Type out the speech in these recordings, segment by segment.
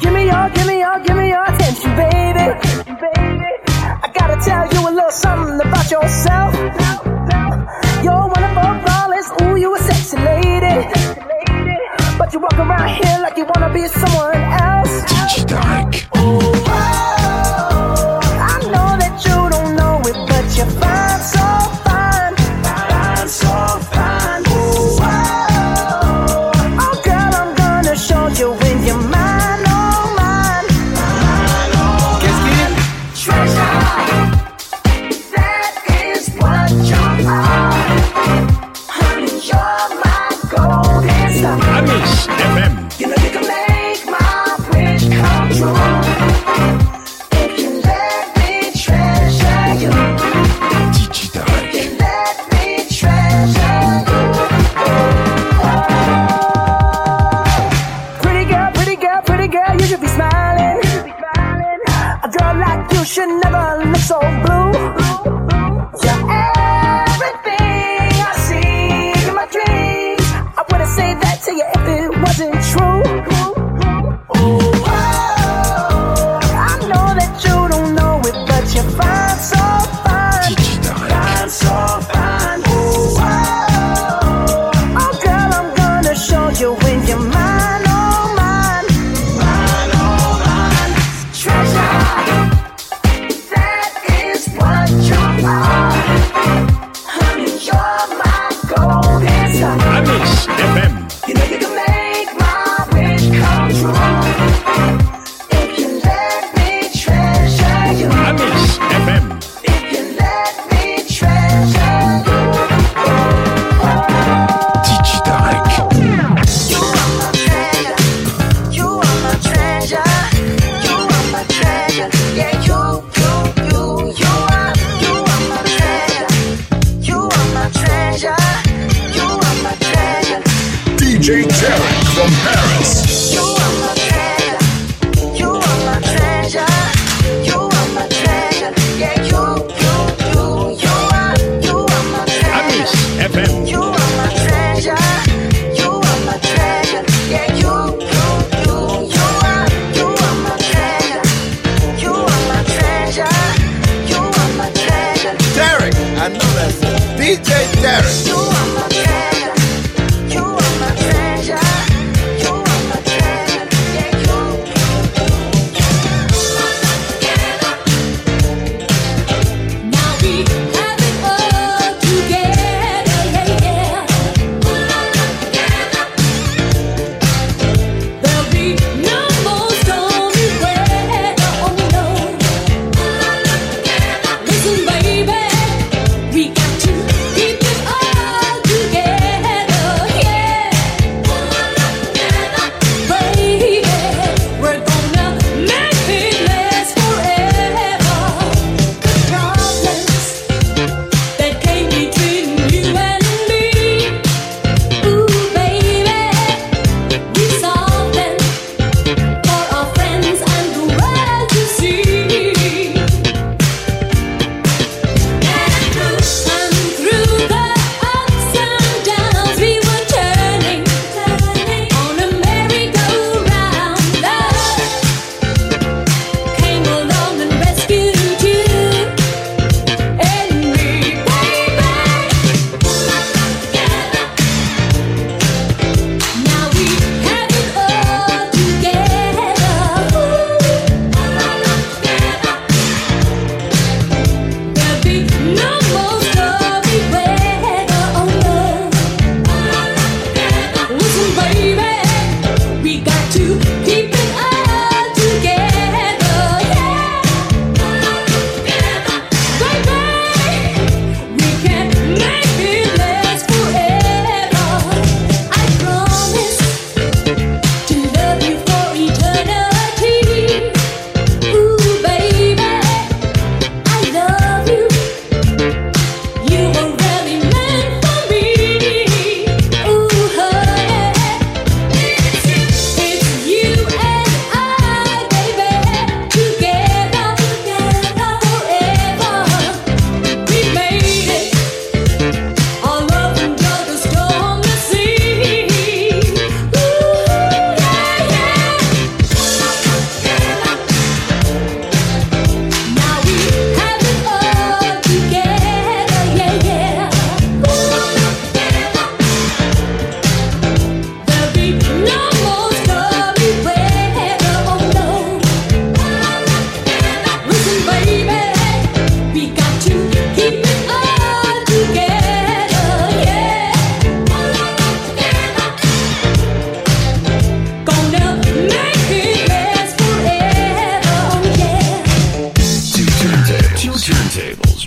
Give me your, give me your, give me your attention, baby. Baby, I gotta tell you a little something about yourself. You're one of our flawless, ooh, you a sexy lady. But you walk around here like you wanna be someone else.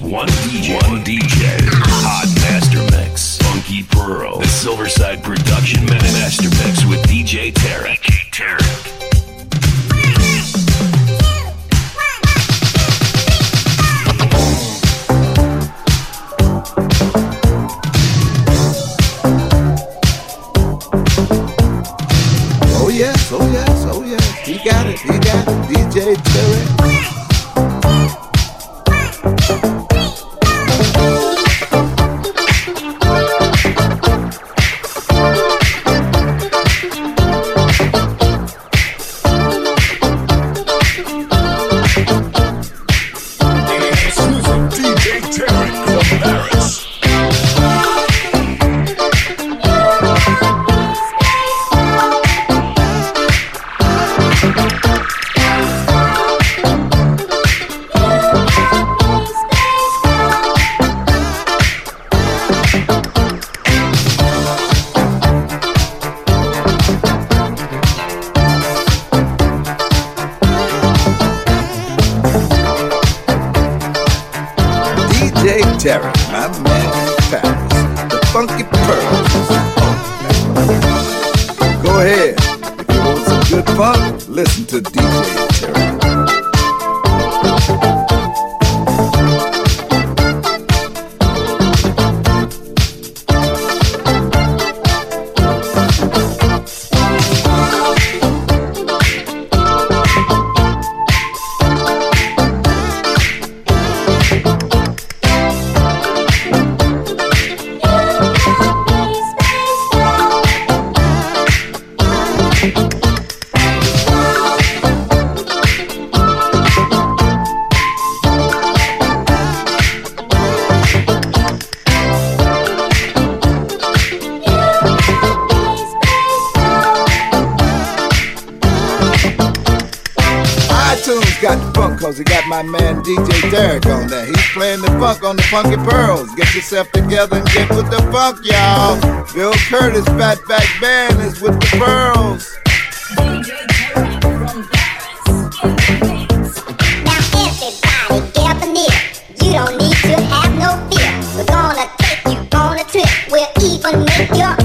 One DJ. One DJ. Hot Master Mix. Funky Pearl. The Silverside Production Master Mix with DJ Tarek. DJ Tarek. Oh yes, oh yes, oh yes. He got it, he got it. DJ Tarek. Thank you. My man DJ Tarek on that. He's playing the funk on the Funky Pearls. Get yourself together and get with the funk, y'all. Bill Curtis, Fatback Band is with the Pearls. Now everybody gather near. You don't need to have no fear. We're gonna take you on a trip. We'll even make your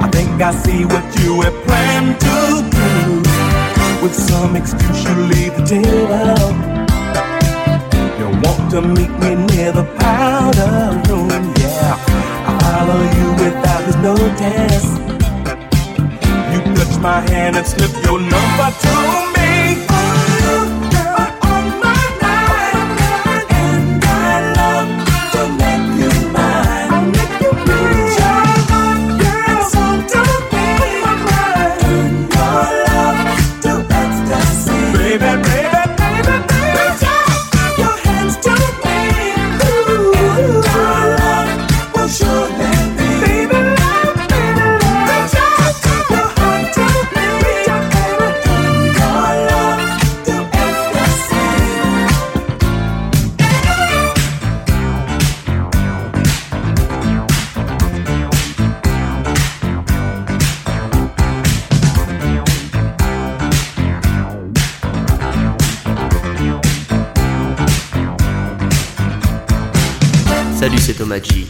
I think I see what you have planned to do. With some excuse, you leave the table. You want to meet me near the powder room, yeah. I follow you without his notice. You touch my hand and slip your number to me.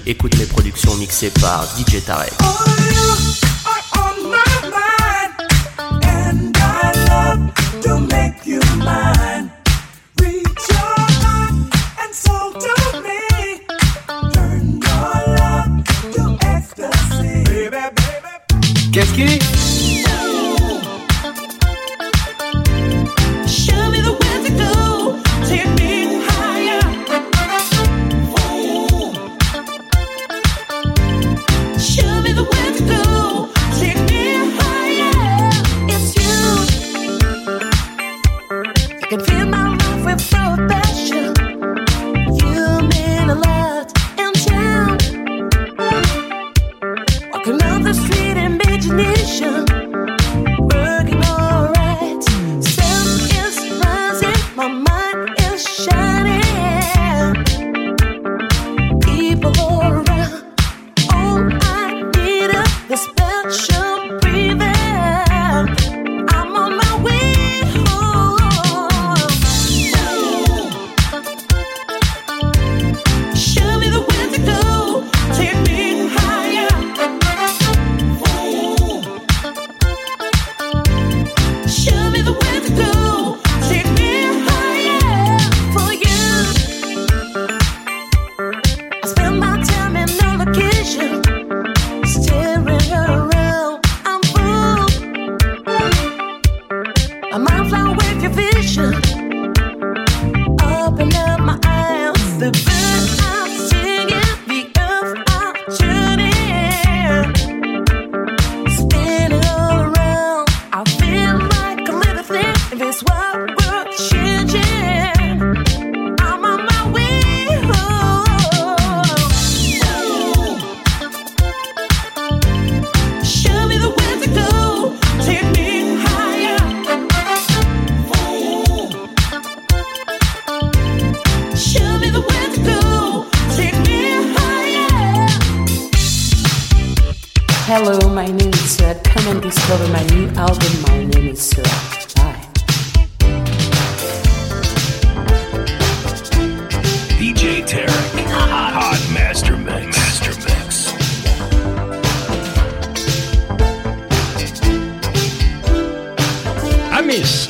Écoute les productions mixées par DJ Tarek. Oh and chill.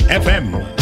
FM.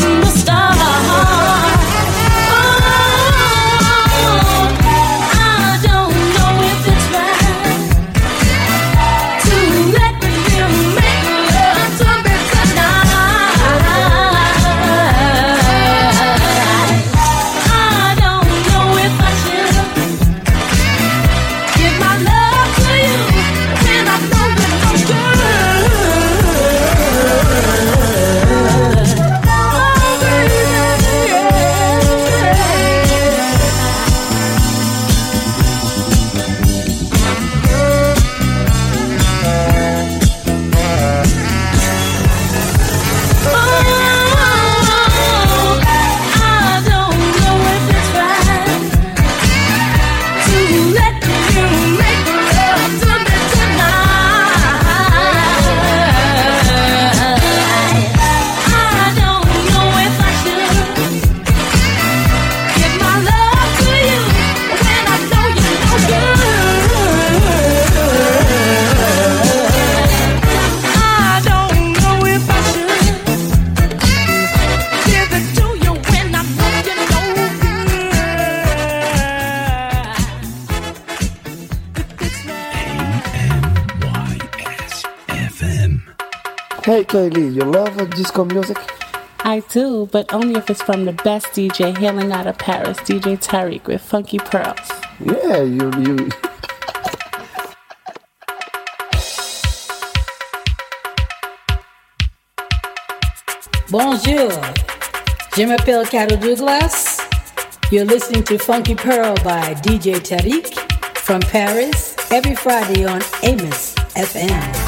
from the start. lately? You love disco music? I do, but only if it's from the best DJ hailing out of Paris, DJ Tarek with Funky Pearls. Yeah, you you Bonjour. Je m'appelle Carol Douglas. You're listening to Funky Pearl by DJ Tarek from Paris every Friday on Amos FM.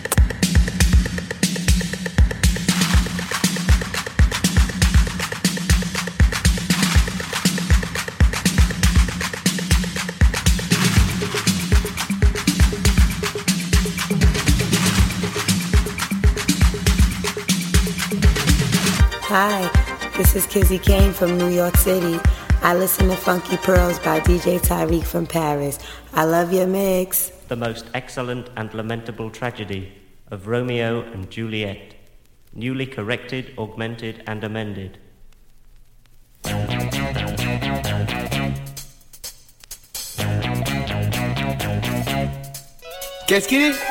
Hi, this is Kizzy Kane from New York City. I listen to Funky Pearls by DJ Tarek from Paris. I love your mix. The most excellent and lamentable tragedy of Romeo and Juliet, newly corrected, augmented, and amended. Qu'est-ce qu'il est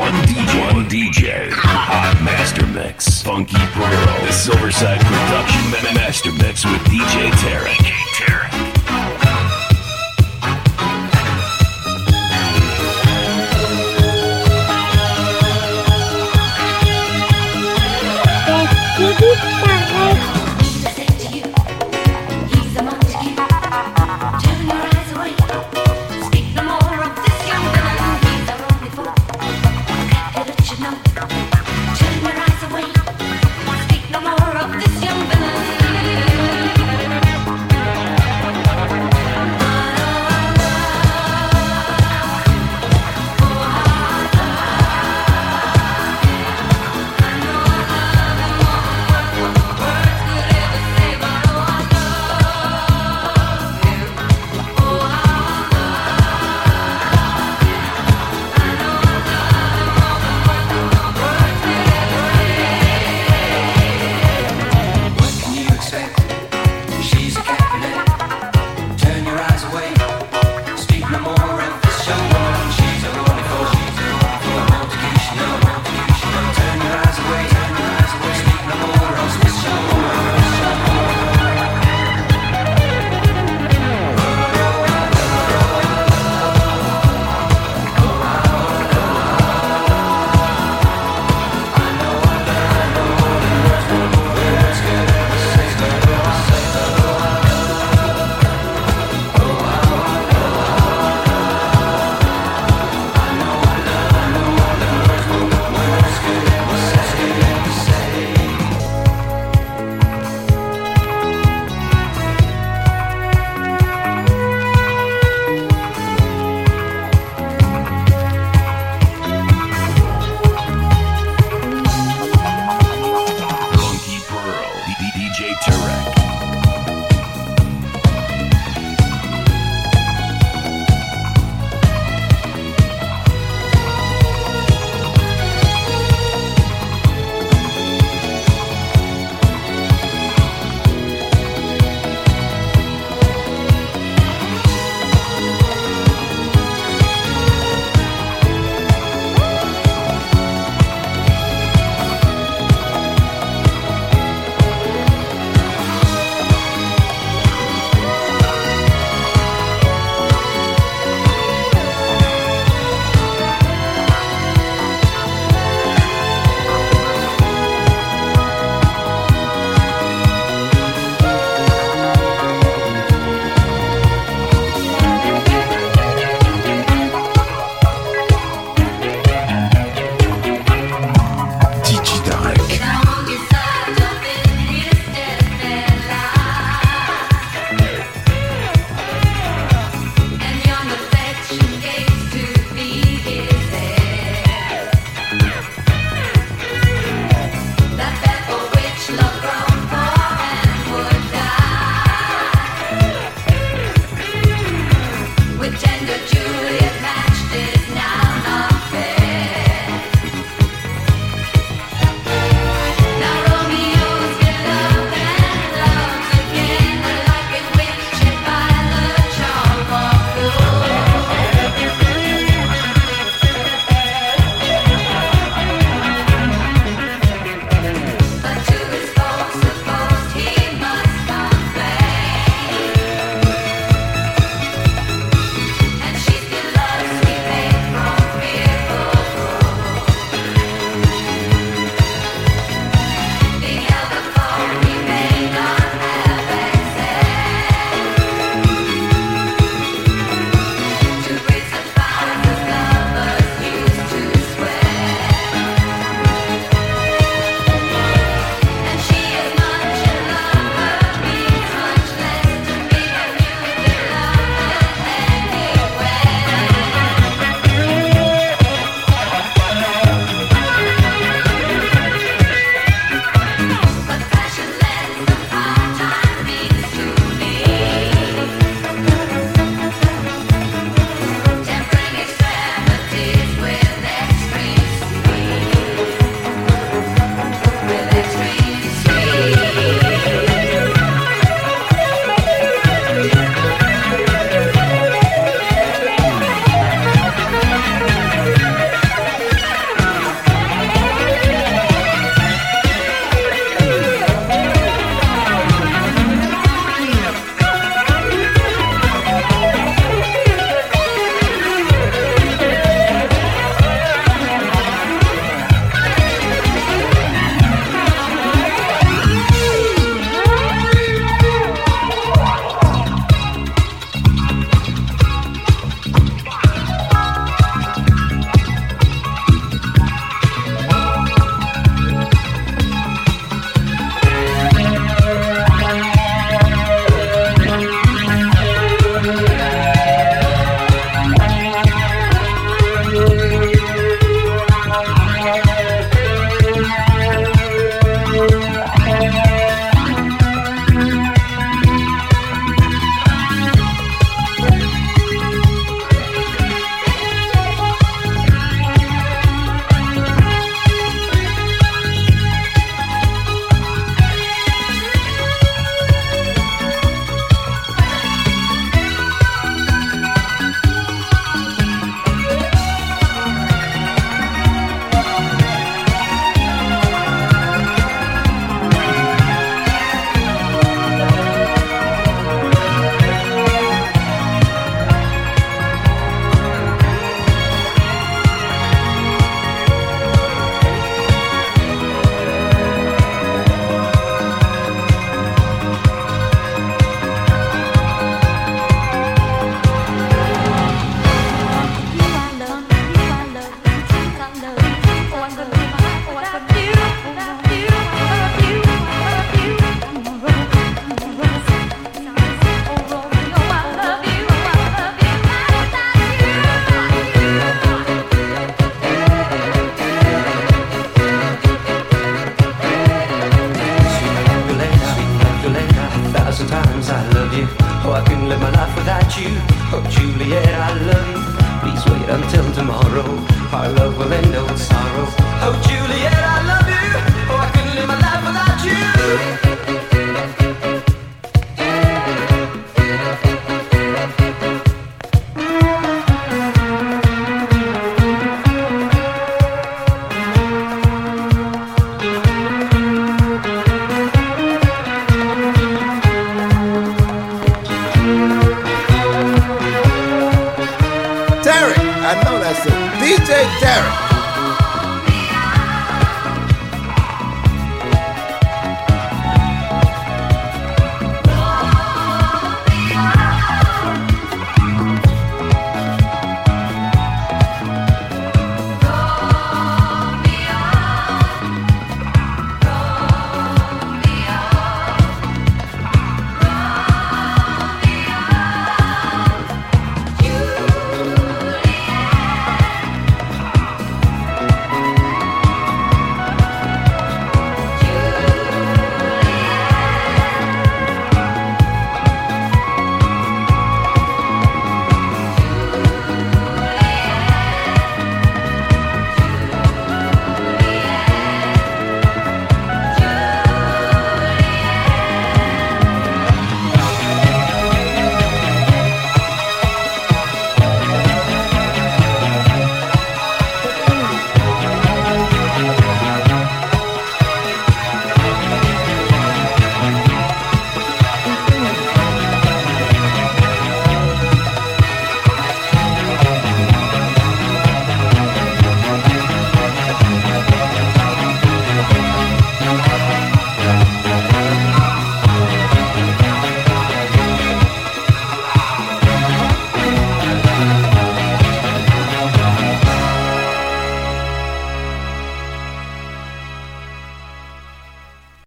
One DJ. One DJ. Hot Master Mix. Funky Pro, The Silverside Production Master Mix with DJ Tarek.